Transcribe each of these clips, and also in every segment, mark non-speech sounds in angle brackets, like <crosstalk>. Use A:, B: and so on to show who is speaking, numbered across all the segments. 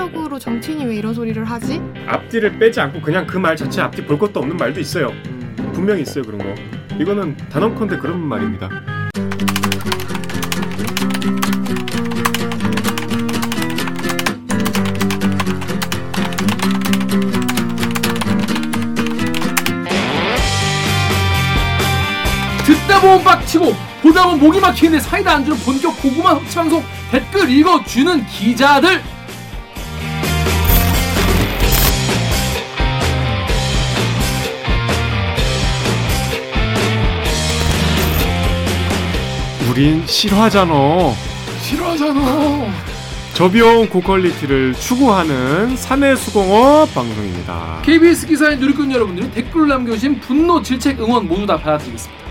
A: 사회적으로 정치인이 왜 이런 소리를 하지?
B: 앞뒤를 빼지 않고 그냥 그 말 자체 앞뒤 볼 것도 없는 말도 있어요.
C: 음.
B: 분명히 있어요 그런 거. 이거는 단언컨대 그런 말입니다.
C: 듣다 보면 빡치고 보다 보면 목이 막히는데 사이다 안 주는 본격 고구마 섭취 방송 댓글 읽어주는 기자들
B: 우린 실화잖아.
C: 싫어하잖아
B: 저비용 고퀄리티를 추구하는 사내수공업 방송입니다.
C: KBS 기사의 누리꾼 여러분들이 댓글을 남겨주신 분노, 질책, 응원 모두 다 받아드리겠습니다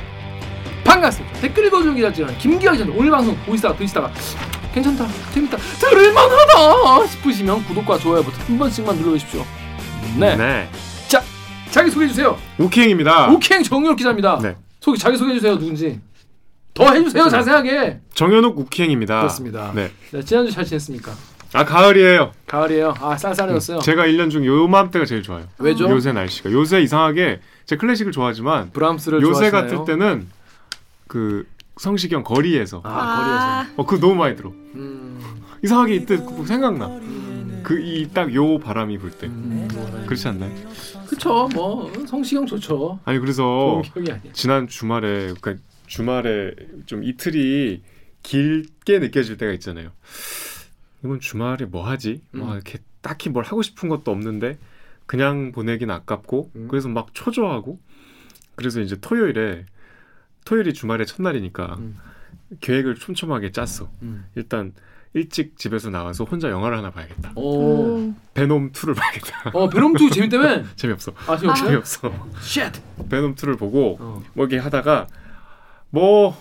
C: 반갑습니다 댓글 읽어주는 기자들 김기아 기자님 오늘 방송 보시다가 들으시다가 괜찮다 재밌다 들을만하다 싶으시면 구독과 좋아요 버튼 한 번씩만 눌러주십시오 네,
B: 네.
C: 자 자기 소개해 주세요
B: 오킹입니다.
C: 오케이 정유혁 기자입니다
B: 네.
C: 소개 자기 소개해 주세요 누군지 더 해주세요 자세하게
B: 정현욱 우킹입니다.
C: 그렇습니다.
B: 네.
C: 네, 지난주 잘 지냈습니까?
B: 아 가을이에요.
C: 가을이에요. 아 쌀쌀해졌어요.
B: 제가 1년 중 요맘때가 제일 좋아요.
C: 왜죠?
B: 요새 날씨가 요새 이상하게 제 클래식을 좋아하지만
C: 브람스를
B: 요새
C: 좋아하시나요?
B: 같을 때는 그 성시경 거리에서 아어 그거 너무 많이 들어.
C: 거리에서. 음,
B: 이상하게 이때 생각나.
C: 음,
B: 그이 딱 요 바람이 불 때.
C: 음,
B: 그렇지 않나요?
C: 그쵸. 뭐 성시경 좋죠.
B: 아니 그래서. 지난 주말에 그러니까 주말에 좀 이틀이 길게 느껴질 때가 있잖아요. 이번 주말에 뭐 하지? 막
C: 음.
B: 이렇게 딱히 뭘 하고 싶은 것도 없는데 그냥 보내긴 아깝고
C: 음.
B: 그래서 막 초조하고 그래서 이제 토요일에 토요일이 주말의 첫날이니까
C: 음.
B: 계획을 촘촘하게 짰어.
C: 음.
B: 일단 일찍 집에서 나와서 혼자 영화를 하나 봐야겠다.
C: 오.
A: 오.
B: 베놈 2를 봐야겠다.
C: 어 베놈 2 재밌다며? <laughs>
B: 재미없어.
C: 아 재밌어요?
B: 재미없어.
C: shit.
B: 베놈 2를 보고
C: 어.
B: 뭐 이렇게 하다가 뭐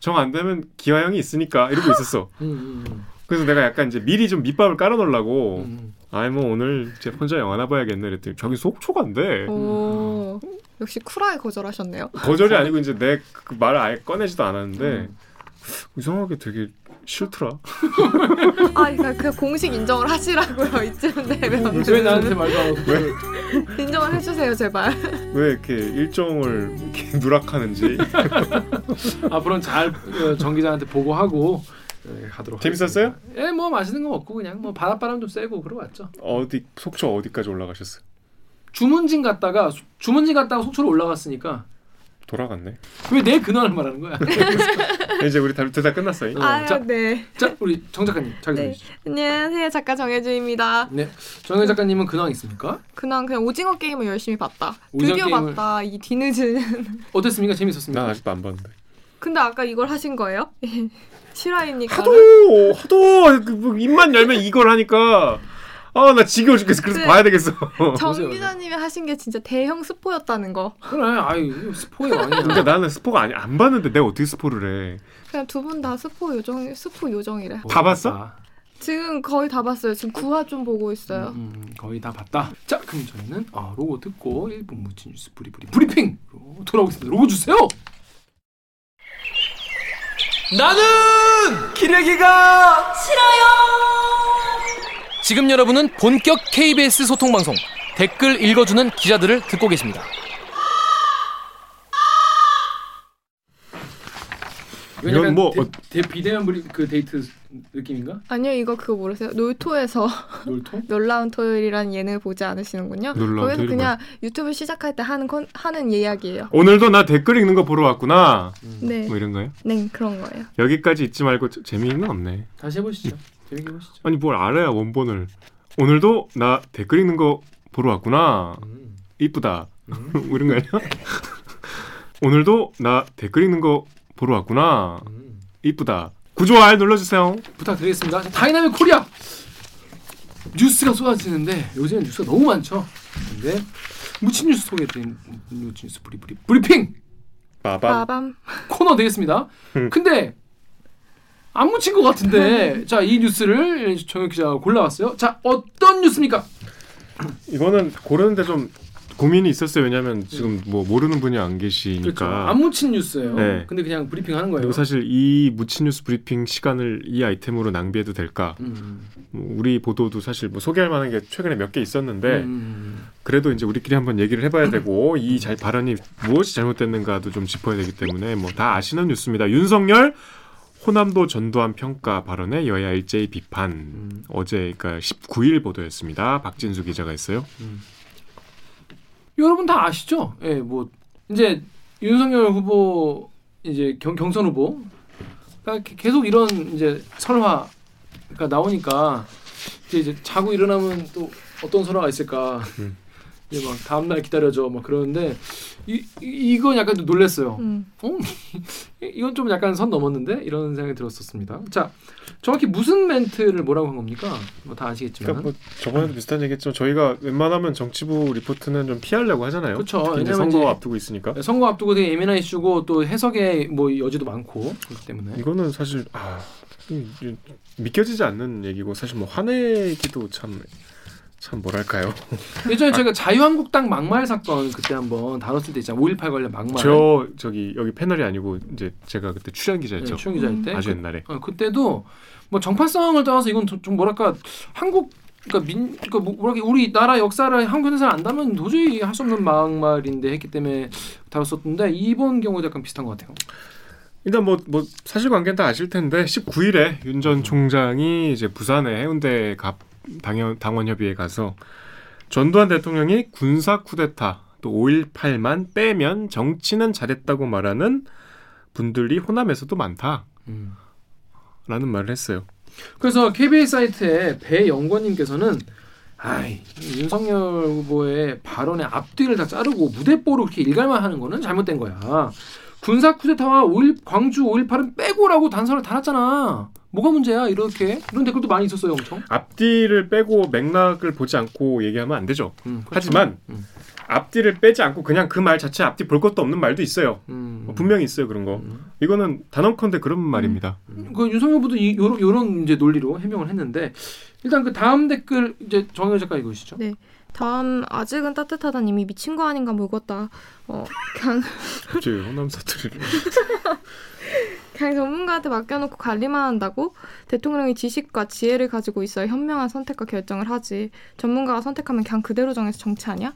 B: 정 안 되면 기화형이 있으니까 이러고 있었어. <laughs>
C: 음, 음,
B: 그래서 내가 약간 이제 미리 좀 밑밥을 깔아놓으려고
C: 음.
B: 아이 뭐 오늘 이제 혼자 영화나 봐야겠네 그랬더니 저기 속초간대.
A: 오. 역시 쿨하게 거절하셨네요.
B: 거절이 아니고 이제 내 그 말을 아예 꺼내지도 않았는데
C: 음.
B: 이상하게 되게 싫더라.
A: 아, 그러니까 그 공식 인정을 하시라고요. 이쯤 되면
C: 왜 나한테 말도 안 하고
A: 인정을 해주세요, 제발.
B: 왜 이렇게 일정을 이렇게 누락하는지 <laughs>
C: 앞으로는 잘 어, 정 기자한테 보고하고 네, 가도록
B: 재밌었어요?
C: 예, 뭐 맛있는 거 먹고 그냥 뭐 바닷바람 좀 쐬고 그러고 왔죠.
B: 어디 속초 어디까지 올라가셨어요?
C: 주문진 갔다가 수- 주문진 갔다가 속초로 올라갔으니까
B: 돌아갔네.
C: 왜 내 근황을 말하는 거야? <laughs>
B: 이제 우리 다 대다 끝났어요.
C: 어,
A: 아,
C: 자,
A: 네.
C: 자 우리 정 작가님 자기 소개해
A: 네. 안녕하세요, 작가 정혜주입니다.
C: 네, 정혜 작가님은 근황 있습니까?
A: 그냥 그냥 오징어 게임을 열심히 봤다.
C: 오징어
A: 드디어
C: 게임을-
A: 봤다. 이 뒤늦은. <laughs>
C: 어땠습니까?
B: 난
C: 재밌었습니까?
B: 아직도 안 봤는데.
A: 근데 아까 이걸 하신 거예요? <laughs> 실화입니까?
B: 하도 하도 그 뭐 입만 열면 이걸 하니까 아나 지겨워 죽겠어. 그래서
A: 네.
B: 봐야 되겠어. <laughs>
A: 정
C: 보세요.
A: 기자님이 하신 게 진짜 대형 스포였다는 거.
C: 그래, 아이 스포이 아니야.
B: 근데 나는 스포가 아니 안 봤는데 내가 어떻게 스포를 해?
A: 그냥 두 분 다 스포 요정 스포 요정이래.
B: 다 봤어?
C: 아,
A: 지금 거의 다 봤어요. 지금 9화 좀 보고 있어요.
C: 음, 음, 거의 다 봤다. 자, 그럼 저희는 아, 로고 듣고 1분 무친 뉴스 브리브리 브리핑으로 돌아오겠습니다. 로고 주세요. 나는 기레기가 싫어요. 지금 여러분은 본격 KBS 소통 방송 댓글 읽어주는 기자들을 듣고 계십니다. 이건
B: 뭐
C: 대,
B: 어-
C: 대 비대면 브리 그 데이트 느낌인가?
A: 아니요 이거 그거 모르세요? 놀토에서
C: 놀토? <laughs>
A: 놀라운 토요일이라는 예능을 보지 않으시는군요.
B: 놀라운
A: 거기서 그냥 유튜브 시작할 때 하는 건, 하는 이야기예요.
B: 오늘도 나 댓글 읽는 거 보러 왔구나.
A: 네,
B: 뭐 이런 거요?
A: 네 그런 거예요.
B: 여기까지 잊지 말고 저- 재미있는 건 없네.
C: 다시 해보시죠. 재밌게 보시죠.
B: 아니 뭘 알아야 원본을. 오늘도 나 댓글 읽는 거 보러 왔구나.
C: 음.
B: 이쁘다.
C: 음. <laughs>
B: 뭐 이런 거 아니야? <laughs> 오늘도 나 댓글 읽는 거 보러 왔구나.
C: 음.
B: 이쁘다. 구조 알 눌러주세요.
C: 부탁드리겠습니다. 자, dynamic Korea 뉴스가 쏟아지는데 요즘엔 뉴스가 너무 많죠. 근데 묻힌 뉴스 소개해드린 묻힌 뉴스 브리 브리 브리핑
B: 빠밤.
A: 빠밤.
C: 코너 되겠습니다.
B: 음.
C: 근데 안 묻힌 것 같은데 <laughs> 자 이 뉴스를 정혁 기자가 골라왔어요. 자 어떤 뉴스입니까?
B: 이거는 고르는데 좀 고민이 있었어요. 왜냐하면 지금 뭐 모르는 분이 안 계시니까.
C: 그렇죠. 안 묻힌 뉴스예요.
B: 네.
C: 근데 그냥 브리핑하는 거예요.
B: 그리고 사실 이 묻힌 뉴스 브리핑 시간을 이 아이템으로 낭비해도 될까?
C: 음.
B: 뭐 우리 보도도 사실 뭐 소개할 만한 게 최근에 몇 개 있었는데
C: 음.
B: 그래도 이제 우리끼리 한번 얘기를 해봐야 <laughs> 되고 이 잘 발언이 무엇이 잘못됐는가도 좀 짚어야 되기 때문에 뭐 다 아시는 뉴스입니다. 윤석열 호남도 전두환 평가 발언에 여야 일제히 비판.
C: 음.
B: 어제 그러니까 19일 보도였습니다. 박진수 기자가 했어요.
C: 여러분 다 아시죠? 예, 뭐 이제 윤석열 후보 이제 경, 경선 후보 그러니까 게- 계속 이런 이제 설화가 나오니까 이제, 이제 자고 일어나면 또 어떤 설화가 있을까?
B: 음.
C: 이제 막 다음 날 기다려줘 막 그러는데 이, 이 이건 약간 좀 놀랐어요.
A: 음.
C: 어? <laughs> 이건 좀 약간 선 넘었는데 이런 생각이 들었었습니다. 자, 정확히 무슨 멘트를 뭐라고 한 겁니까? 뭐 다 아시겠지만.
B: 그러니까 뭐 저번에도 비슷한 얘기했지만 저희가 웬만하면 정치부 리포트는 좀 피하려고 하잖아요.
C: 그렇죠.
B: 이제 선거 앞두고 있으니까.
C: 선거 앞두고 되게 예민한 이슈고 또 해석의 뭐 여지도 많고 그렇기 때문에
B: 이거는 사실 아 믿겨지지 않는 얘기고 사실 뭐 화내기도 참 참 뭐랄까요. <laughs>
C: 예전에 제가 자유한국당 막말 사건 그때 한번 다뤘을 때 있잖아요 5.18 관련 막말
B: 저 저기 여기 패널이 아니고 이제 제가 그때 출연 기자였죠.
C: 네, 추영 기자일 때
B: 아주
C: 그,
B: 옛날에.
C: 어, 그때도 뭐 정파성을 떠나서 이건 좀- 좀 뭐랄까 한국 그러니까 민 그러니까 뭐- 뭐랄까 우리 나라 역사를 한국에서 안다면 도저히 할 수 없는 막말인데 했기 때문에 다뤘었는데 이번 경우도 약간 비슷한 것 같아요.
B: 일단 뭐 뭐 사실관계는 다 아실 텐데 19일에 윤 전 총장이 이제 부산의 해운대 갑 당연 당원 협의회 가서 전두환 대통령이 군사 쿠데타 또 5.18만 빼면 정치는 잘했다고 말하는 분들이 호남에서도 많다라는
C: 음.
B: 말을 했어요.
C: 그래서 KBS 사이트에 배영권님께서는 아이 윤석열 후보의 발언의 앞뒤를 다 자르고 무대뽀로 그렇게 일갈만 하는 거는 잘못된 거야. 군사 쿠데타와 5.1 광주 5.18은 빼고라고 단서를 달았잖아. 뭐가 문제야 이렇게 이런 댓글도 많이 있었어요 엄청.
B: 앞뒤를 빼고 맥락을 보지 않고 얘기하면 안 되죠.
C: 음, 그렇죠.
B: 하지만
C: 음.
B: 앞뒤를 빼지 않고 그냥 그 말 자체 앞뒤 볼 것도 없는 말도 있어요.
C: 음.
B: 뭐 분명히 있어요 그런 거.
C: 음.
B: 이거는 단언컨대 그런 말입니다.
C: 그 윤석열 후보도 이, 요런, 요런 이제 논리로 해명을 했는데 일단 그 다음 댓글 이제 정현 작가 읽으시죠.
A: 네. 다음 아직은 따뜻하다 님이 미친 거 아닌가 묵었다. 어 그냥
B: 갑자기 호남 사투리를. <laughs>
A: 그냥 전문가한테 맡겨놓고 관리만 한다고 대통령이 지식과 지혜를 가지고 있어야 현명한 선택과 결정을 하지. 전문가가 선택하면 그냥 그대로 정해서 정치하냐?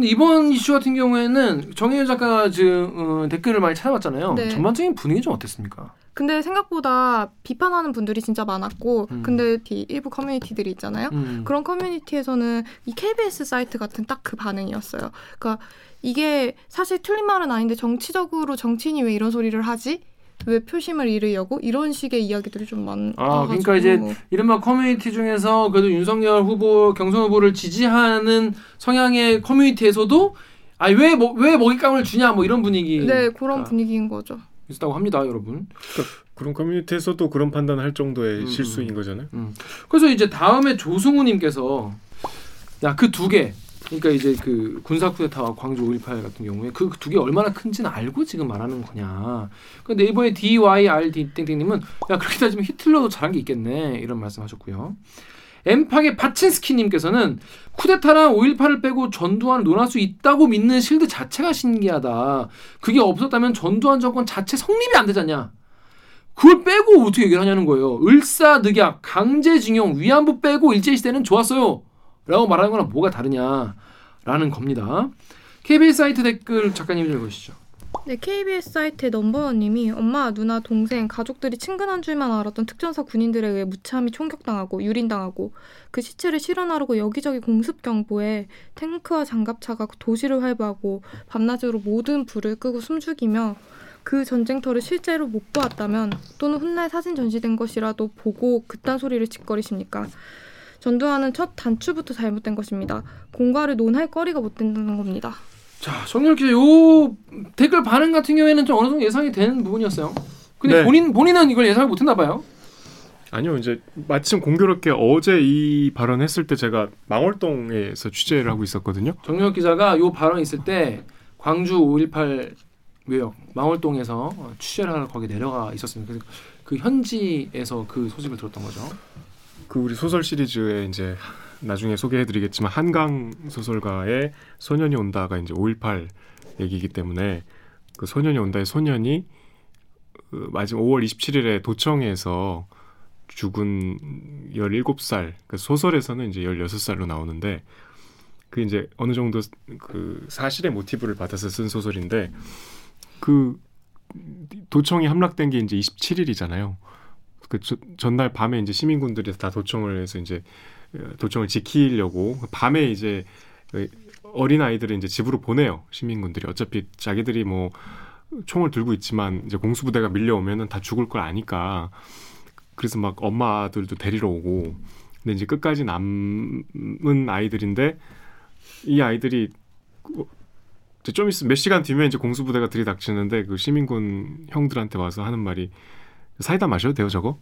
C: 근데 이번 이슈 같은 경우에는 정혜연 작가가 지금 어, 댓글을 많이 찾아봤잖아요.
A: 네.
C: 전반적인 분위기 좀 어땠습니까?
A: 근데 생각보다 비판하는 분들이 진짜 많았고,
C: 음.
A: 근데 비- 일부 커뮤니티들이 있잖아요.
C: 음.
A: 그런 커뮤니티에서는 이 KBS 사이트 같은 딱 그 반응이었어요. 그러니까 이게 사실 틀린 말은 아닌데 정치적으로 정치인이 왜 이런 소리를 하지? 왜 표심을 잃으려고? 이런 식의 이야기들이 좀 많아가지고.
C: 아, 그러니까 이제 이른바 커뮤니티 중에서 그래도 윤석열 후보 경선 후보를 지지하는 성향의 커뮤니티에서도 아왜 왜 먹잇감을 주냐 뭐 이런 분위기
A: 네 그런 분위기인 거죠.
C: 있었다고 합니다, 여러분.
B: 그런 커뮤니티에서도 그런 판단할 정도의
C: 음,
B: 실수인 거잖아요.
C: 그래서 이제 다음에 조승우님께서 야 그 두 개. 그러니까 이제 그 군사 쿠데타와 광주 5.18 같은 경우에 그 두 개 얼마나 큰지는 알고 지금 말하는 거냐. 그 네이버의 DYRD 땡땡님은 야 그렇게 따지면 히틀러도 잘한 게 있겠네 이런 말씀하셨고요. 엠팍의 바친스키님께서는 쿠데타랑 5.18을 빼고 전두환을 논할 수 있다고 믿는 실드 자체가 신기하다. 그게 없었다면 전두환 정권 자체 성립이 안 되잖냐. 그걸 빼고 어떻게 얘기를 하냐는 거예요. 을사늑약, 강제징용, 위안부 빼고 일제시대는 좋았어요. 라고 말하는 거랑 뭐가 다르냐라는 겁니다. KBS 사이트 댓글 작가님 좀 읽으시죠.
A: 네, KBS 사이트의 넘버원님이 엄마, 누나, 동생, 가족들이 친근한 줄만 알았던 특전사 군인들에 의해 무참히 총격당하고 유린당하고 그 시체를 실현하려고 여기저기 공습 경보에 탱크와 장갑차가 도시를 활보하고 밤낮으로 모든 불을 끄고 숨죽이며 그 전쟁터를 실제로 못 보았다면 또는 훗날 사진 전시된 것이라도 보고 그딴 소리를 짓거리십니까? 전두환은 첫 단추부터 잘못된 것입니다. 공과를 논할 거리가 못 된다는 겁니다.
C: 자, 정렬 기자 요 댓글 반응 같은 경우에는 좀 어느 정도 예상이 되는 부분이었어요. 근데
B: 네.
C: 본인 본인은 이걸 예상을 못했나 봐요.
B: 아니요, 이제 마침 공교롭게 어제 이 발언했을 때 제가 망월동에서 취재를 하고 있었거든요.
C: 정렬 기자가 요 발언 있을 때 광주 5.18 외역 망월동에서 어, 취재를 하러 거기 내려가 있었습니다. 그래서 그 현지에서 그 소식을 들었던 거죠.
B: 그 우리 소설 시리즈에 이제 나중에 소개해드리겠지만 한강 소설가의 소년이 온다가 이제 5.18 얘기이기 때문에 그 소년이 온다의 소년이 그 마지막 5월 27일에 도청에서 죽은 17살 그 소설에서는 이제 16살로 나오는데 그 이제 어느 정도 그 사실의 모티브를 받아서 쓴 소설인데 그 도청이 함락된 게 이제 27일이잖아요. 그 저, 전날 밤에 이제 시민군들이 다 도청을 해서 이제 도청을 지키려고 밤에 이제 어린 아이들을 이제 집으로 보내요 시민군들이. 어차피 자기들이 뭐 총을 들고 있지만 이제 공수부대가 밀려오면은 다 죽을 걸 아니까. 그래서 막 엄마들도 데리러 오고. 근데 이제 끝까지 남은 아이들인데 이 아이들이 좀 있으면 몇 시간 뒤면 이제 공수부대가 들이닥치는데 그 시민군 형들한테 와서 하는 말이 사이다 마셔도 돼요 저거?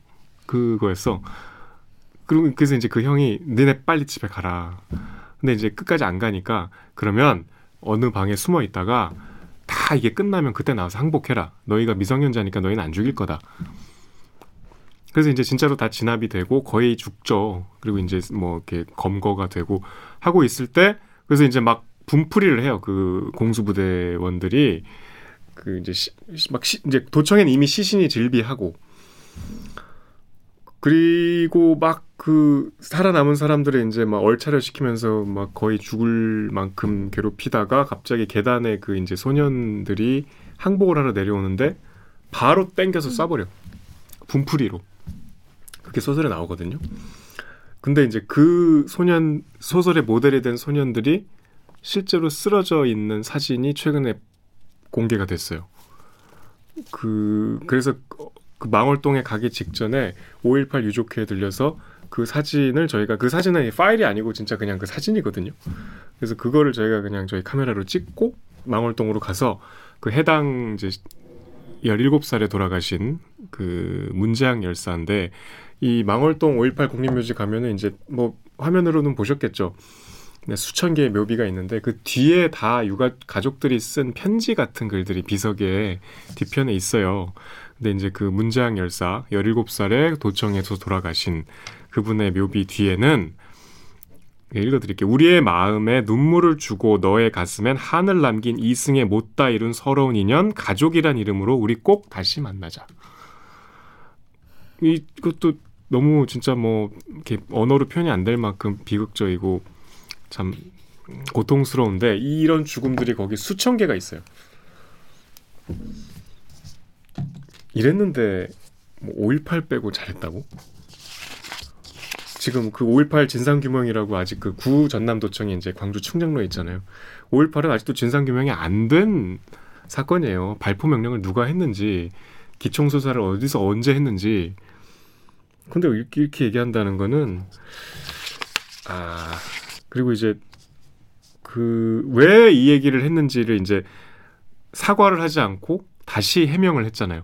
B: 그거였어. 그리고 그래서 이제 그 형이 너네 빨리 집에 가라. 근데 이제 끝까지 안 가니까 그러면 어느 방에 숨어 있다가 다 이게 끝나면 그때 나와서 항복해라 너희가 미성년자니까 너희는 안 죽일 거다. 그래서 이제 진짜로 다 진압이 되고 거의 죽죠. 그리고 이제 뭐 이렇게 검거가 되고 하고 있을 때 그래서 이제 막 분풀이를 해요. 그 공수부대원들이. 그 이제 시, 막 시, 이제 도청에는 이미 시신이 질비하고 그리고 막 그 살아남은 사람들을 이제 막 얼차려 시키면서 막 거의 죽을 만큼 괴롭히다가 갑자기 계단에 그 이제 소년들이 항복을 하러 내려오는데 바로 땡겨서 쏴버려 분풀이로 그게 소설에 나오거든요. 근데 이제 그 소년 소설의 모델이 된 소년들이 실제로 쓰러져 있는 사진이 최근에 공개가 됐어요. 그 그래서 그 망월동에 가기 직전에 5.18 유족회에 들려서 그 사진을 저희가 그 사진은 파일이 아니고 진짜 그냥 그 사진이거든요. 그래서 그거를 저희가 그냥 저희 카메라로 찍고 망월동으로 가서 그 해당 이제 17살에 돌아가신 그 문재양 열사인데 이 망월동 5.18 국립묘지 가면은 이제 뭐 화면으로는 보셨겠죠. 네, 수천 개의 묘비가 있는데 그 뒤에 다 육아 가족들이 쓴 편지 같은 글들이 비석에 뒤편에 있어요. 근데 이제 그 문재양 열사 17살에 도청에서 돌아가신 그분의 묘비 뒤에는 예, 읽어드릴게요. 우리의 마음에 눈물을 주고 너의 가슴엔 한을 남긴 이승의 못다 이룬 서러운 인연 가족이란 이름으로 우리 꼭 다시 만나자. 이것도 너무 진짜 뭐 이렇게 언어로 표현이 안 될 만큼 비극적이고 참 고통스러운데 이런 죽음들이 거기 수천 개가 있어요. 이랬는데 뭐 5.18 빼고 잘했다고? 지금 그 5.18 진상규명이라고 아직 그 구 전남도청이 이제 광주 충정로에 있잖아요. 5.18은 아직도 진상규명이 안 된 사건이에요. 발포 명령을 누가 했는지, 기총수사를 어디서 언제 했는지. 근데 이렇게 얘기한다는 거는, 아, 그리고 이제 그 왜 이 얘기를 했는지를 이제 사과를 하지 않고 다시 해명을 했잖아요.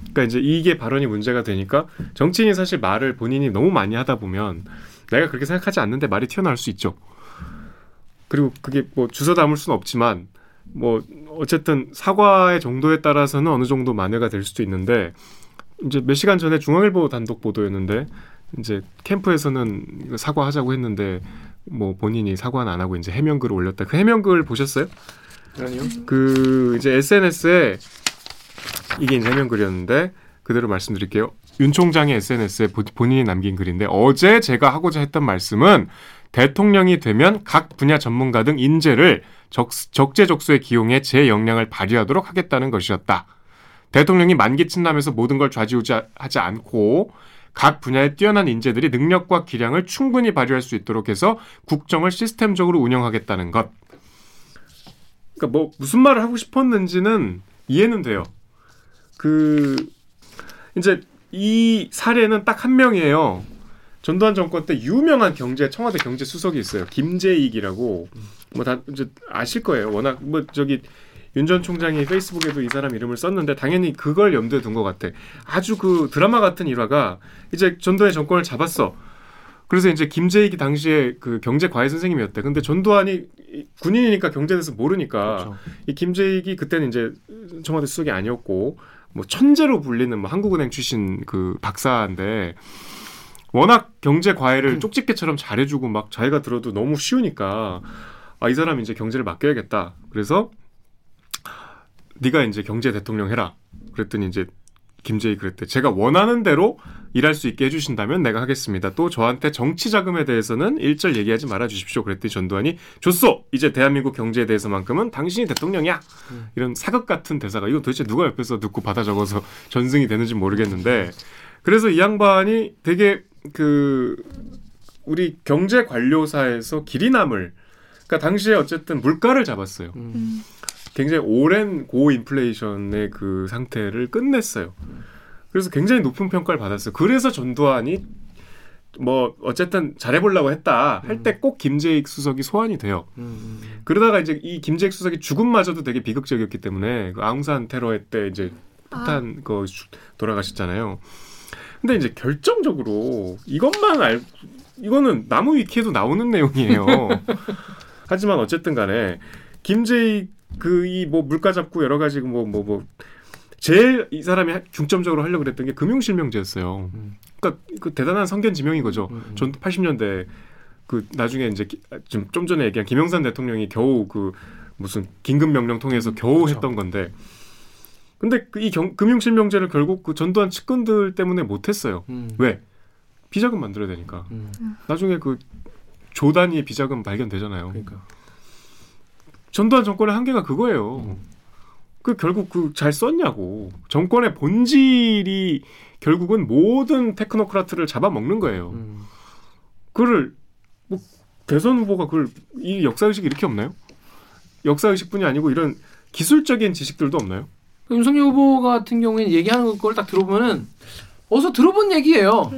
B: 그러니까 이제 이게 발언이 문제가 되니까 정치인이 사실 말을 본인이 너무 많이 하다 보면 내가 그렇게 생각하지 않는데 말이 튀어나올 수 있죠. 그리고 그게 뭐 주워 담을 수는 없지만 뭐 어쨌든 사과의 정도에 따라서는 어느 정도 만회가 될 수도 있는데 이제 몇 시간 전에 중앙일보 단독 보도였는데 이제 캠프에서는 사과하자고 했는데 뭐 본인이 사과는 안 하고 이제 해명글을 올렸다. 그 해명글 보셨어요?
C: 아니요.
B: 그 이제 SNS에 이게 이제 해명글이었는데 그대로 말씀드릴게요. 윤 총장의 SNS에 본인이 남긴 글인데 어제 제가 하고자 했던 말씀은 대통령이 되면 각 분야 전문가 등 인재를 적, 적재적소에 기용해 제 역량을 발휘하도록 하겠다는 것이었다. 대통령이 만기 친남에서 모든 걸 좌지우지하지 않고 각 분야의 뛰어난 인재들이 능력과 기량을 충분히 발휘할 수 있도록 해서 국정을 시스템적으로 운영하겠다는 것. 그러니까 뭐 무슨 말을 하고 싶었는지는 이해는 돼요. 그 이제 이 사례는 딱 한 명이에요. 전두환 정권 때 유명한 경제 청와대 경제 수석이 있어요. 김재익이라고 뭐 다 이제 아실 거예요. 워낙 뭐 저기 윤 전 총장이 페이스북에도 이 사람 이름을 썼는데 당연히 그걸 염두에 둔 것 같아. 아주 그 드라마 같은 일화가 이제 전두환이 정권을 잡았어. 그래서 이제 김재익이 당시에 그 경제 과외 선생님이었대. 근데 전두환이 군인이니까 경제에 대해서 모르니까 그렇죠. 이 김재익이 그때는 이제 청와대 수석이 아니었고 뭐 천재로 불리는 뭐 한국은행 출신 그 박사인데 워낙 경제 과외를 쪽집게처럼 잘해주고 막 자기가 들어도 너무 쉬우니까 아 이 사람 이제 경제를 맡겨야겠다. 그래서 네가 이제 경제 대통령 해라. 그랬더니 이제 김재희 그랬대. 제가 원하는 대로 일할 수 있게 해주신다면 내가 하겠습니다. 또 저한테 정치 자금에 대해서는 일절 얘기하지 말아 주십시오. 그랬더니 전두환이 줬어. 이제 대한민국 경제에 대해서만큼은 당신이 대통령이야. 이런 사극 같은 대사가 이거 도대체 누가 옆에서 듣고 받아 적어서 <laughs> 전승이 되는지 모르겠는데 그래서 이 양반이 되게 그 우리 경제 관료사에서 길이 남을 그러니까 당시에 어쨌든 물가를 잡았어요.
C: 음.
A: 음.
B: 굉장히 오랜 고인플레이션의 그 상태를 끝냈어요. 그래서 굉장히 높은 평가를 받았어요. 그래서 전두환이 뭐 어쨌든 잘해보려고 했다 할 때 꼭 김재익 수석이 소환이 돼요.
C: 음.
B: 그러다가 이제 이 김재익 수석이 죽음마저도 되게 비극적이었기 때문에 그 아웅산 테러회 때 이제 폭탄 그 수- 돌아가셨잖아요. 근데 이제 결정적으로 이것만 알 이거는 나무 위키에도 나오는 내용이에요. <laughs> 하지만 어쨌든 간에 김재익 그 이 뭐 물가 잡고 여러 가지 뭐 뭐 뭐 제일 이 사람이 하- 중점적으로 하려고 그랬던 게 금융실명제였어요.
C: 음.
B: 그러니까 그 대단한 성견 지명인 거죠.
C: 음, 음.
B: 전 80년대 그 나중에 이제 기- 좀, 좀 전에 얘기한 김영삼 대통령이 겨우 그 무슨 긴급 명령 통해서 겨우
C: 그렇죠.
B: 했던 건데 근데 그 이 금융실명제를 결국 그 전두환 측근들 때문에 못했어요.
C: 음.
B: 왜? 비자금 만들어야 되니까.
C: 음.
B: 나중에 그 조단위의 비자금 발견되잖아요.
C: 그러니까.
B: 전두환 정권의 한계가 그거예요.
C: 음.
B: 그 결국 그 잘 썼냐고. 정권의 본질이 결국은 모든 테크노크라트를 잡아먹는 거예요.
C: 음.
B: 그를 뭐 대선 후보가 그걸 이 역사 의식이 이렇게 없나요? 역사 의식뿐이 아니고 이런 기술적인 지식들도 없나요?
C: 그 윤석열 후보 같은 경우에는 얘기하는 걸 딱 들어보면은 어서 들어본 얘기예요.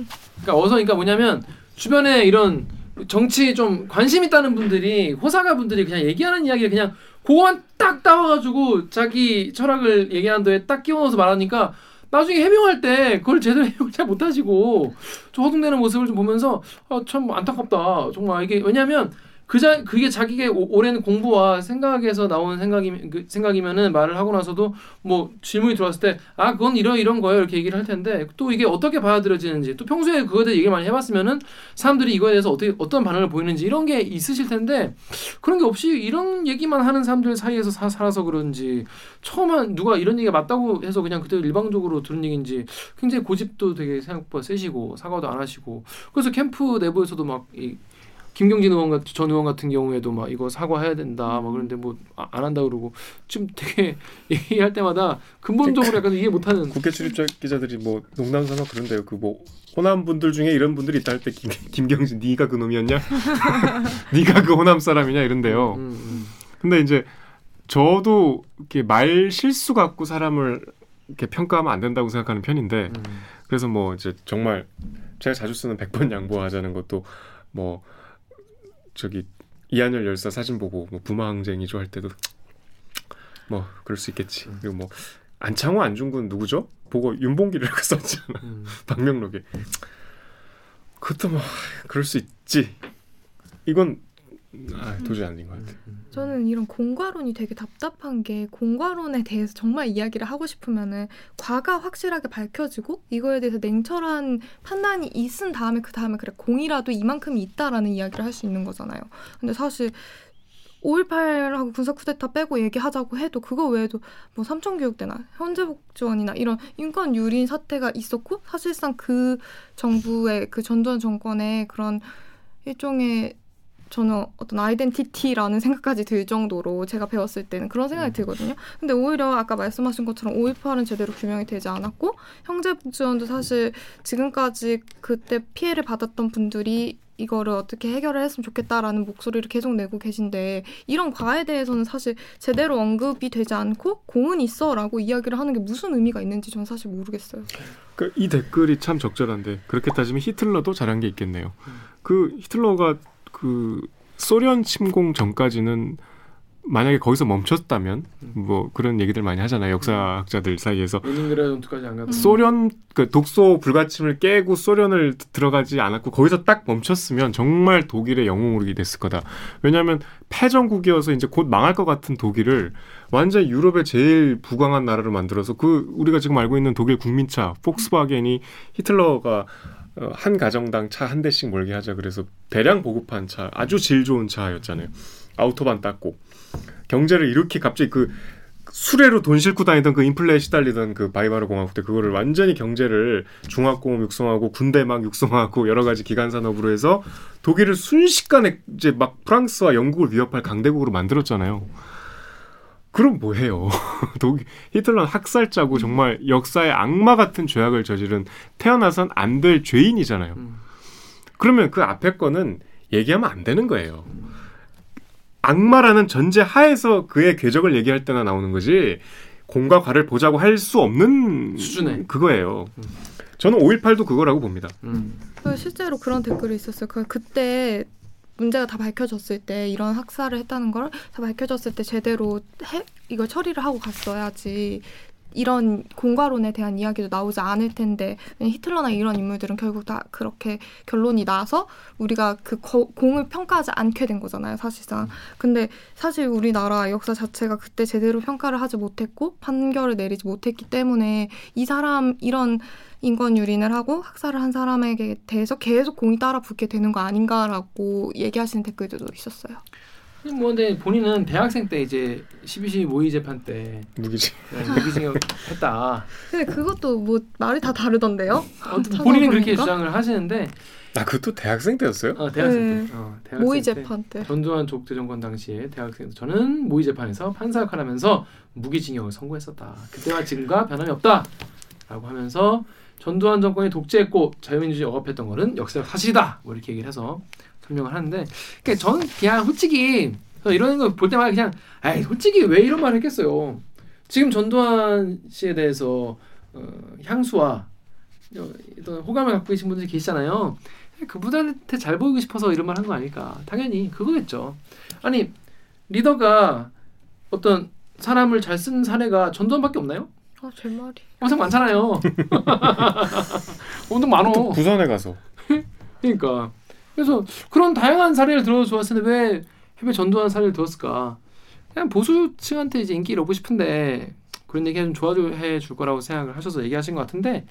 C: 그러니까 어서 그러니까 뭐냐면 주변에 이런 정치 좀 관심 있다는 분들이 호사가 분들이 그냥 얘기하는 이야기를 그냥 그거만 딱 따와가지고 자기 철학을 얘기하는 데에 딱 끼워넣어서 말하니까 나중에 해명할 때 그걸 제대로 <laughs> 해명을 잘 못하시고 저 허둥대는 모습을 좀 보면서 아, 참 안타깝다. 정말 이게 왜냐하면 그자 그게 자기의 오- 오랜 공부와 생각에서 나온 생각이 그 생각이면은 말을 하고 나서도 뭐 질문이 들어왔을 때 아 그건 이런 이런 거예요. 이렇게 얘기를 할 텐데 또 이게 어떻게 받아들여지는지 또 평소에 그거에 대해 얘기를 많이 해봤으면은 사람들이 이거에 대해서 어떻게 어떤 반응을 보이는지 이런 게 있으실 텐데 그런 게 없이 이런 얘기만 하는 사람들 사이에서 사, 살아서 그런지 처음 한 누가 이런 얘기가 맞다고 해서 그냥 그대로 일방적으로 들은 얘기인지 굉장히 고집도 되게 생각보다 세시고 사과도 안 하시고 그래서 캠프 내부에서도 막 이 김경진 의원 같, 전 의원 같은 경우에도 막 이거 사과해야 된다 막 그런데 뭐 안 한다 그러고 지금 되게 <laughs> 얘기할 때마다 근본적으로 약간 이해 못하는
B: 국회 출입자 기자들이 뭐 농담 삼아 그런데요. 그 뭐 호남 분들 중에 이런 분들이 있다 할 때 김경진 네가 그 놈이었냐? <laughs> <laughs> 네가 그 호남 사람이냐 이런데요.
C: 음, 음.
B: 근데 이제 저도 이렇게 말 실수 갖고 사람을 이렇게 평가하면 안 된다고 생각하는 편인데
C: 음.
B: 그래서 뭐 이제 정말 제가 자주 쓰는 100번 양보하자는 것도 뭐 저기 이한열 열사 사진 보고 뭐 부마항쟁이죠 할 때도 뭐 그럴 수 있겠지. 그리고 뭐 안창호 안중근 누구죠? 보고 윤봉길이라고 썼잖아.
C: 음. <laughs>
B: 방명록에. 그것도 뭐 그럴 수 있지. 이건 아, 도저히 아닌 것 같아.
A: 저는 이런 공과론이 되게 답답한 게 공과론에 대해서 정말 이야기를 하고 싶으면은 과가 확실하게 밝혀지고 이거에 대해서 냉철한 판단이 있은 다음에 그 다음에 그래 공이라도 이만큼이 있다라는 이야기를 할 수 있는 거잖아요. 근데 사실 5.18하고 군사 쿠데타 빼고 얘기하자고 해도 그거 외에도 뭐 삼천교육대나 현재복지원이나 이런 인권 유린 사태가 있었고 사실상 그 정부의 그 전두환 정권의 그런 일종의 저는 어떤 아이덴티티라는 생각까지 들 정도로 제가 배웠을 때는 그런 생각이 들거든요. 근데 오히려 아까 말씀하신 것처럼 5.18은 제대로 규명이 되지 않았고 형제복지원도 사실 지금까지 그때 피해를 받았던 분들이 이거를 어떻게 해결을 했으면 좋겠다라는 목소리를 계속 내고 계신데 이런 과에 대해서는 사실 제대로 언급이 되지 않고 공은 있어라고 이야기를 하는 게 무슨 의미가 있는지 저는 사실 모르겠어요.
B: 그 이 댓글이 참 적절한데 그렇게 따지면 히틀러도 잘한 게 있겠네요. 그 히틀러가 그 소련 침공 전까지는 만약에 거기서 멈췄다면 뭐 그런 얘기들 많이 하잖아요. 역사학자들 사이에서 소련 그 독소 불가침을 깨고 소련을 들어가지 않았고 거기서 딱 멈췄으면 정말 독일의 영웅으로 됐을 거다. 왜냐하면 패전국이어서 이제 곧 망할 것 같은 독일을 완전 유럽의 제일 부강한 나라로 만들어서 그 우리가 지금 알고 있는 독일 국민차 폭스바겐이 히틀러가 어, 한 가정당 차 한 대씩 몰게 하자 그래서 대량 보급한 차 아주 질 좋은 차였잖아요. 아우토반 땄고 경제를 이렇게 갑자기 그 수레로 돈 싣고 다니던 그 인플레에 시달리던 그 바이마르 공화국 때 그거를 완전히 경제를 중화공업 육성하고 군대 막 육성하고 여러 가지 기간 산업으로 해서 독일을 순식간에 이제 막 프랑스와 영국을 위협할 강대국으로 만들었잖아요. 그럼 뭐해요? <laughs> 독일 히틀러는 학살자고 정말 역사의 악마 같은 죄악을 저지른 태어나선 안 될 죄인이잖아요.
C: 음.
B: 그러면 그 앞에 거는 얘기하면 안 되는 거예요. 악마라는 전제 하에서 그의 궤적을 얘기할 때나 나오는 거지 공과 과를 보자고 할 수 없는
C: 수준에.
B: 그거예요. 저는 5.18도 그거라고 봅니다.
C: 음.
A: 그 실제로 그런 댓글이 있었어요. 그 그때 문제가 다 밝혀졌을 때 이런 학살을 했다는 걸 다 밝혀졌을 때 제대로 해? 이걸 처리를 하고 갔어야지 이런 공과론에 대한 이야기도 나오지 않을 텐데 히틀러나 이런 인물들은 결국 다 그렇게 결론이 나서 우리가 그 거- 공을 평가하지 않게 된 거잖아요 사실상 근데 사실 우리나라 역사 자체가 그때 제대로 평가를 하지 못했고 판결을 내리지 못했기 때문에 이 사람 이런 인권 유린을 하고 학살을 한 사람에게 대해서 계속 공이 따라 붙게 되는 거 아닌가라고 얘기하시는 댓글들도 있었어요.
C: 뭐 근데 본인은 대학생 때 이제 12시 모의 재판 때
B: 무기지.
C: 무기징역 했다.
A: 근데 그것도 뭐 말이 다 다르던데요?
C: 어쨌든 본인은 그렇게? 주장을 하시는데
B: 아 그것도 대학생 때였어요?
C: 어, 대학생
A: 네.
C: 때. 어, 대학생
A: 모의
C: 때.
A: 재판 때.
C: 전두환 조국대 정권 당시에 대학생 저는 모의 재판에서 판사 역할을 하면서 무기징역을 선고했었다. 그때와 지금과 변함이 없다라고 하면서 전두환 정권이 독재했고 자유민주주의 억압했던 것은 역사적 사실이다. 뭐 이렇게 얘기를 해서 설명을 하는데 그러니까 저는 그냥 솔직히 이런 거 볼 때마다 그냥 아이 솔직히 왜 이런 말을 했겠어요. 지금 전두환 씨에 대해서 어, 향수와 어, 어떤 호감을 갖고 계신 분들이 계시잖아요. 그분한테 잘 보이고 싶어서 이런 말 한 거 아닐까? 당연히 그거겠죠. 아니 리더가 어떤 사람을 잘 쓴 사례가 전두환밖에 없나요?
A: 아, 제 말이.
C: 엄청 많잖아요. <laughs> <laughs> 엄청 많어.
B: 또 부산에 가서
C: 그러니까 그래서 그런 다양한 사례를 들어 좋았을 텐데 왜 해외 전두환 사례를 들었을까? 그냥 보수층한테 이제 인기를 얻고 싶은데 그런 얘기 좀 좋아해 줄 거라고 생각을 하셔서 얘기하신 것 같은데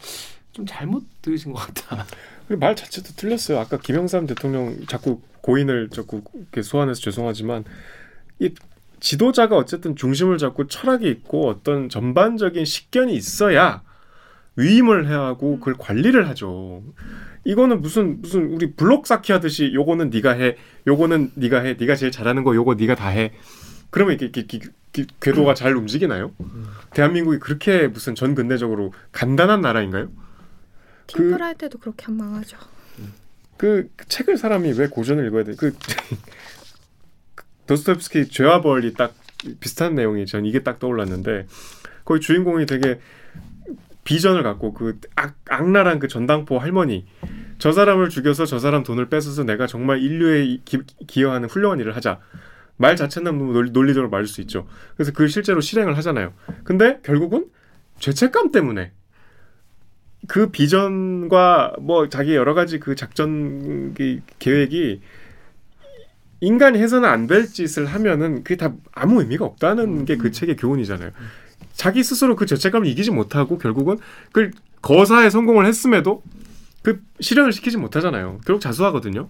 C: 좀 잘못 들으신 것 같다.
B: 말 자체도 틀렸어요. 아까 김영삼 대통령 자꾸 고인을 자꾸 소환해서 죄송하지만 이 지도자가 어쨌든 중심을 잡고 철학이 있고 어떤 전반적인 식견이 있어야 위임을 해야 하고 그걸 관리를 하죠. 이거는 무슨 무슨 우리 블록 쌓기 하듯이 요거는 네가 해, 요거는 네가 해, 네가 제일 잘하는 거 요거 네가 다 해. 그러면 이게, 이게, 이게, 이게 궤도가 잘 움직이나요? 대한민국이 그렇게 무슨 전 근대적으로 간단한 나라인가요? 그-
A: 팀플 할 때도 그렇게 안 망하죠.
B: 그 책을 사람이 왜 고전을 읽어야 돼? 그 도스토옙스키 죄와 벌이 딱 비슷한 내용이 전 이게 딱 떠올랐는데 거기 주인공이 되게 비전을 갖고 그 악, 악랄한 그 전당포 할머니 저 사람을 죽여서 저 사람 돈을 뺏어서 내가 정말 인류에 이- 기, 기여하는 훌륭한 일을 하자. 말 자체는 너무 논리, 논리 적으로 말할 수 있죠. 그래서 그걸 실제로 실행을 하잖아요. 근데 결국은 죄책감 때문에 그 비전과 뭐 자기 여러 가지 그 작전 그 계획이 인간이 해서는 안 될 짓을 하면은 그게 다 아무 의미가 없다는 게 그 책의 교훈이잖아요. 자기 스스로 그 죄책감을 이기지 못하고 결국은 그 거사에 성공을 했음에도 그 실현을 시키지 못하잖아요. 결국 자수하거든요.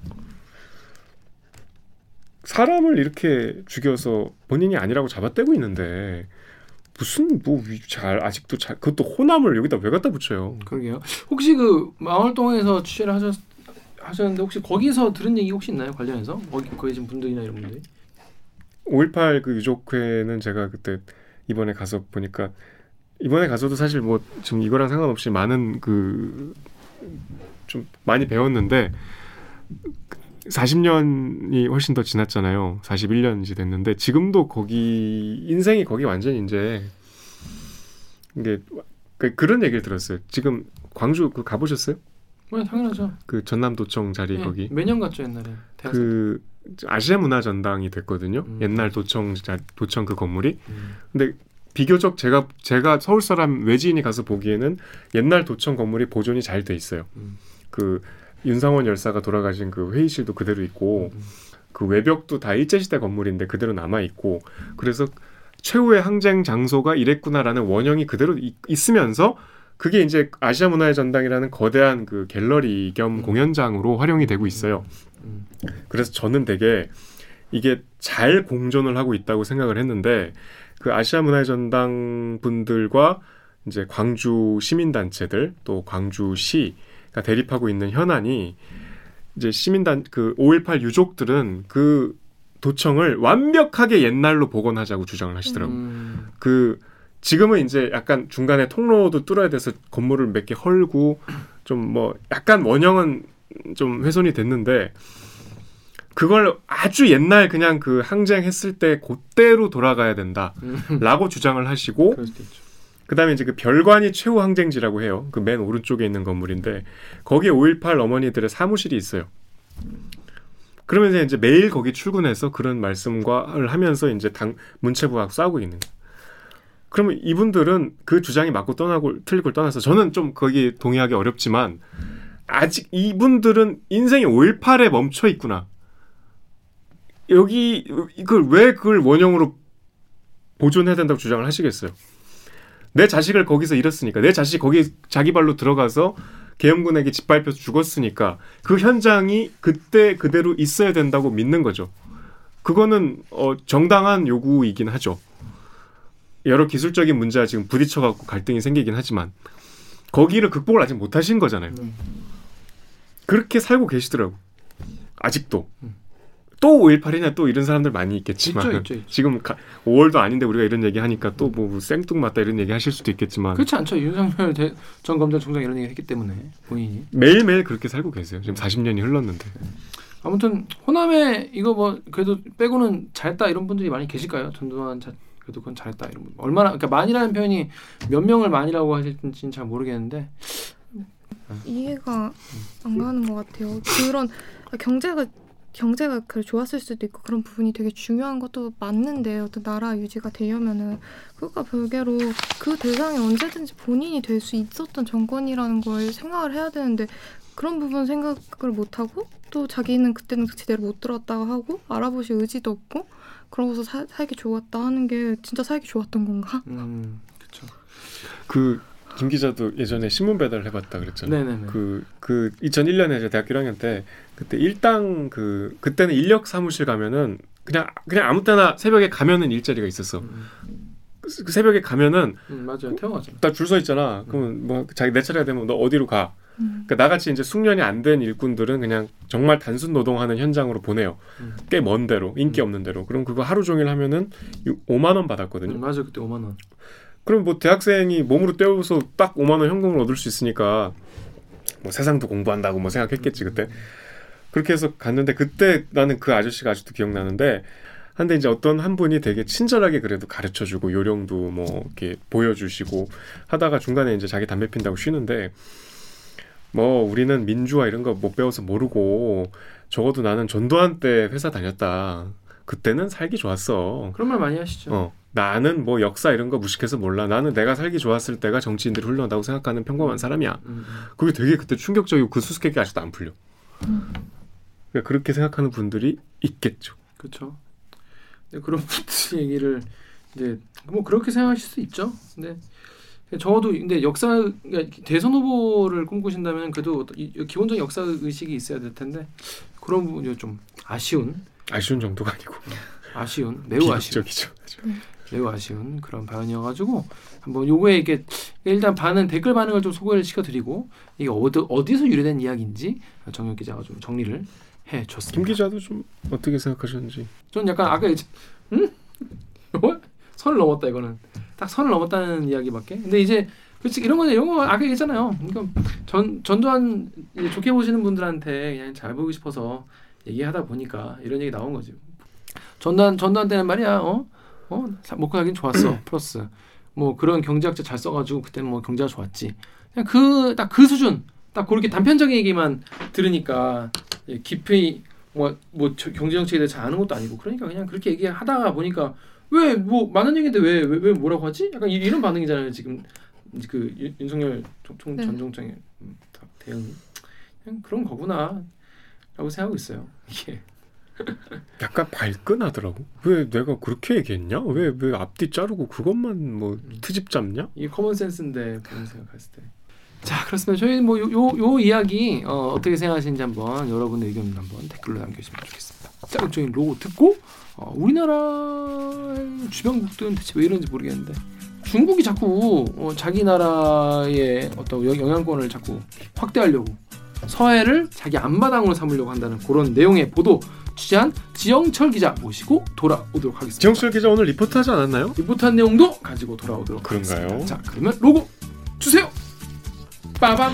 B: 사람을 이렇게 죽여서 본인이 아니라고 잡아떼고 있는데 무슨 뭐 잘 아직도 잘 그것도 호남을 여기다 왜 갖다 붙여요?
C: 그러게요. 혹시 그 마을동에서 취재를 하셨 하셨는데 혹시 거기서 들은 얘기 혹시 있나요 관련해서 거기 거기 계신 분들이나 이런 분들이?
B: 5.18 그 유족회는 제가 그때 이번에 가서 보니까 이번에 가서도 사실 뭐 지금 이거랑 상관없이 많은 그 좀 많이 배웠는데 40년이 훨씬 더 지났잖아요. 41년 이제 됐는데 지금도 거기 인생이 거기 완전 이제 이게 그 그런 얘기를 들었어요. 지금 광주 그 가보셨어요?
C: 네, 당연하죠.
B: 그 전남도청 자리
C: 네,
B: 거기
C: 매년 갔죠 옛날에. 대학생
B: 그 아시아 문화 전당이 됐거든요.
C: 음.
B: 옛날 도청 자- 도청 그 건물이.
C: 때. 음.
B: 근데 비교적 제가 제가 서울 사람 외지인이 가서 보기에는 옛날 도청 건물이 보존이 잘 돼 있어요.
C: 음.
B: 그 윤상원 열사가 돌아가신 그 회의실도 그대로 있고
C: 음.
B: 그 외벽도 다 일제 시대 건물인데 그대로 남아 있고 그래서 최후의 항쟁 장소가 이랬구나라는 원형이 그대로 이- 있으면서 그게 이제 아시아 문화의 전당이라는 거대한 그 갤러리 겸
C: 음.
B: 공연장으로 활용이 되고 있어요.
C: 음.
B: 그래서 저는 되게 이게 잘 공존을 하고 있다고 생각을 했는데 그 아시아 문화의 전당 분들과 이제 광주 시민 단체들 또 광주시가 대립하고 있는 현안이 이제 시민단 그 5.18 유족들은 그 도청을 완벽하게 옛날로 복원하자고 주장을 하시더라고요.
C: 음.
B: 그 지금은 이제 약간 중간에 통로도 뚫어야 돼서 건물을 몇 개 헐고 좀 뭐 약간 원형은 좀 훼손이 됐는데 그걸 아주 옛날 그냥 그 항쟁했을 때 그때로 돌아가야 된다라고 주장을 하시고. 그다음에 이제 그 별관이 최후 항쟁지라고 해요. 그 맨 오른쪽에 있는 건물인데 거기에 5.18 어머니들의 사무실이 있어요. 그러면서 이제 매일 거기 출근해서 그런 말씀과를 하면서 이제 당 문체부하고 싸우고 있는 거예요. 그러면 이분들은 그 주장이 맞고 떠나고 틀리고 떠나서 저는 좀 거기 동의하기 어렵지만 아직 이분들은 인생이 5.18에 멈춰 있구나. 여기 이걸 왜 그걸 원형으로 보존해야 된다고 주장을 하시겠어요? 내 자식을 거기서 잃었으니까 내 자식 거기 자기 발로 들어가서 계엄군에게 짓밟혀서 죽었으니까 그 현장이 그때 그대로 있어야 된다고 믿는 거죠. 그거는 어, 정당한 요구이긴 하죠. 여러 기술적인 문제와 지금 부딪혀갖고 갈등이 생기긴 하지만 거기를 극복을 아직 못하신 거잖아요.
C: 음.
B: 그렇게 살고 계시더라고. 아직도.
C: 음.
B: 또 5.18이냐 또 이런 사람들 많이 있겠지만
C: 있죠, 있죠, 있죠.
B: 지금 가, 5월도 아닌데 우리가 이런 얘기 하니까 또 뭐 생뚱맞다 이런 얘기 하실 수도 있겠지만
C: 그렇지 않죠. 윤석열 대- 전 검찰총장 이런 얘기 했기 때문에 본인이.
B: 매일매일 그렇게 살고 계세요. 지금 40년이 흘렀는데.
C: 아무튼 호남에 이거 뭐 그래도 빼고는 잘했다 이런 분들이 많이 계실까요? 전두환 자, 그래도 그건 잘했다 이런 분. 얼마나 그러니까 만이라는 표현이 몇 명을 만이라고 하실지는 잘 모르겠는데
A: 이해가 안 가는 것 같아요. 그런 경제가 경제가 그 좋았을 수도 있고 그런 부분이 되게 중요한 것도 맞는데 어떤 나라 유지가 되려면은 그것과 별개로 그 대상이 언제든지 본인이 될 수 있었던 정권이라는 걸 생각을 해야 되는데 그런 부분 생각을 못 하고 또 자기는 그때는 제대로 못 들었다고 하고 알아보실 의지도 없고 그러고서 사- 살기 좋았다 하는 게 진짜 살기 좋았던 건가?
C: 음 그렇죠.
B: 그 김 기자도 예전에 신문 배달을 해봤다 그랬잖아요.
C: 네네네.
B: 그, 그 2001년에 이제 대학교 1학년 때 그때 일당 그 그때는 인력 사무실 가면은 그냥 그냥 아무 때나 새벽에 가면은 일자리가 있었어.
C: 음,
B: 그, 그 새벽에 가면은
C: 음, 맞아요. 태워가잖아.
B: 딱줄 서 있잖아. 그러면 뭐 자기 내 차례가 되면 너 어디로 가?
A: 음.
B: 그러니까 나같이 이제 숙련이 안 된 일꾼들은 그냥 정말 단순 노동하는 현장으로 보내요.
C: 음.
B: 꽤먼 데로 인기
C: 음.
B: 없는 데로. 그럼 그거 하루 종일 하면은 5만 원 받았거든요.
C: 음, 맞아 그때 5만 원.
B: 그럼 뭐 대학생이 몸으로 때워서 딱 5만 원 현금을 얻을 수 있으니까 뭐 세상도 공부한다고 뭐 생각했겠지 그때. 그렇게 해서 갔는데 그때 나는 그 아저씨가 아직도 기억나는데 한데 이제 어떤 한 분이 되게 친절하게 그래도 가르쳐 주고 요령도 뭐 이렇게 보여 주시고 하다가 중간에 이제 자기 담배 핀다고 쉬는데 뭐 우리는 민주화 이런 거 못 배워서 모르고 적어도 나는 전두환 때 회사 다녔다. 그때는 살기 좋았어.
C: 그런 말 많이 하시죠.
B: 어, 나는 뭐 역사 이런 거 무식해서 몰라. 나는 내가 살기 좋았을 때가 정치인들이 훌륭하다고 생각하는 평범한 사람이야.
C: 음, 음.
B: 그게 되게 그때 충격적이고 그 수수께끼 아직도 안 풀려. 그러니까 그렇게 생각하는 분들이 있겠죠.
C: 그렇죠. 근데 그런 분들 얘기를 이제 뭐 그렇게 생각하실 수 있죠. 근데 적어도 근데 역사 그러니까 대선 후보를 꿈꾸신다면 그래도 기본적인 역사 의식이 있어야 될 텐데 그런 부분이 좀 아쉬운
B: 아쉬운 정도가 아니고
C: 아쉬운 매우 아쉬운
B: 비극적이죠.
C: 매우 아쉬운 그런 발언이어가지고 한번 요거에 이게 일단 반은 댓글 반응을 좀 소개를 시켜드리고 이게 어디 어디서 유래된 이야기인지 정혁 기자가 좀 정리를 해줬습니다.
B: 김 기자도 좀 어떻게 생각하셨는지.
C: 전 약간 아까? 뭐? 선을 넘었다 이거는 딱 선을 넘었다는 이야기밖에. 근데 이제 그렇지 이런 거는 이런 거 아까 얘기했잖아요. 그러니까 전 전두환 좋게 보시는 분들한테 그냥 잘 보이고 싶어서 얘기하다 보니까 이런 얘기 나온 거지. 전두환 전두환 때는 말이야, 어, 어, 사- 먹고 살긴 좋았어. <clears throat> 플러스 뭐 그런 경제학자 잘 써가지고 그때는 뭐 경제가 좋았지. 그냥 그 딱 그 수준, 딱 그렇게 단편적인 얘기만 들으니까 예, 깊이 뭐, 뭐 저- 경제 정책에 대해 잘 아는 것도 아니고 그러니까 그냥 그렇게 얘기하다가 보니까 왜 뭐 많은 얘기인데 왜 왜 왜 뭐라고 하지? 약간 이- 이런 반응이잖아요 지금 그 윤- 윤석열 총, 총,
A: 네.
C: 전 총장의 음, 다- 대응이 그냥 그런 거구나 라고 생각하고 있어요 이게
B: 야 약간 발끈하더라고. 왜 내가 그렇게 얘기했냐? 왜 왜 앞뒤 자르고 그것만 뭐 트집 잡냐?
C: 이게 common sense인데 그런 생각했을 때. 자 그렇습니다. 저희 뭐요요 이야기 어, 어떻게 생각하시는지 한번 여러분의 의견 한번 댓글로 남겨주시면 좋겠습니다. 자극적인 로고 듣고 어, 우리나라 주변국들은 대체 왜 이런지 모르겠는데 중국이 자꾸 어, 자기 나라의 어떤 영- 영향권을 자꾸 확대하려고 서해를 자기 앞마당으로 삼으려고 한다는 그런 내용의 보도 취재한 지영철 기자 모시고 돌아오도록 하겠습니다.
B: 지영철 기자 오늘 리포트하지 않았나요?
C: 리포트한 내용도 가지고 돌아오도록
B: 그런가요?
C: 하겠습니다. 자 그러면 로고 주세요. 빠밤.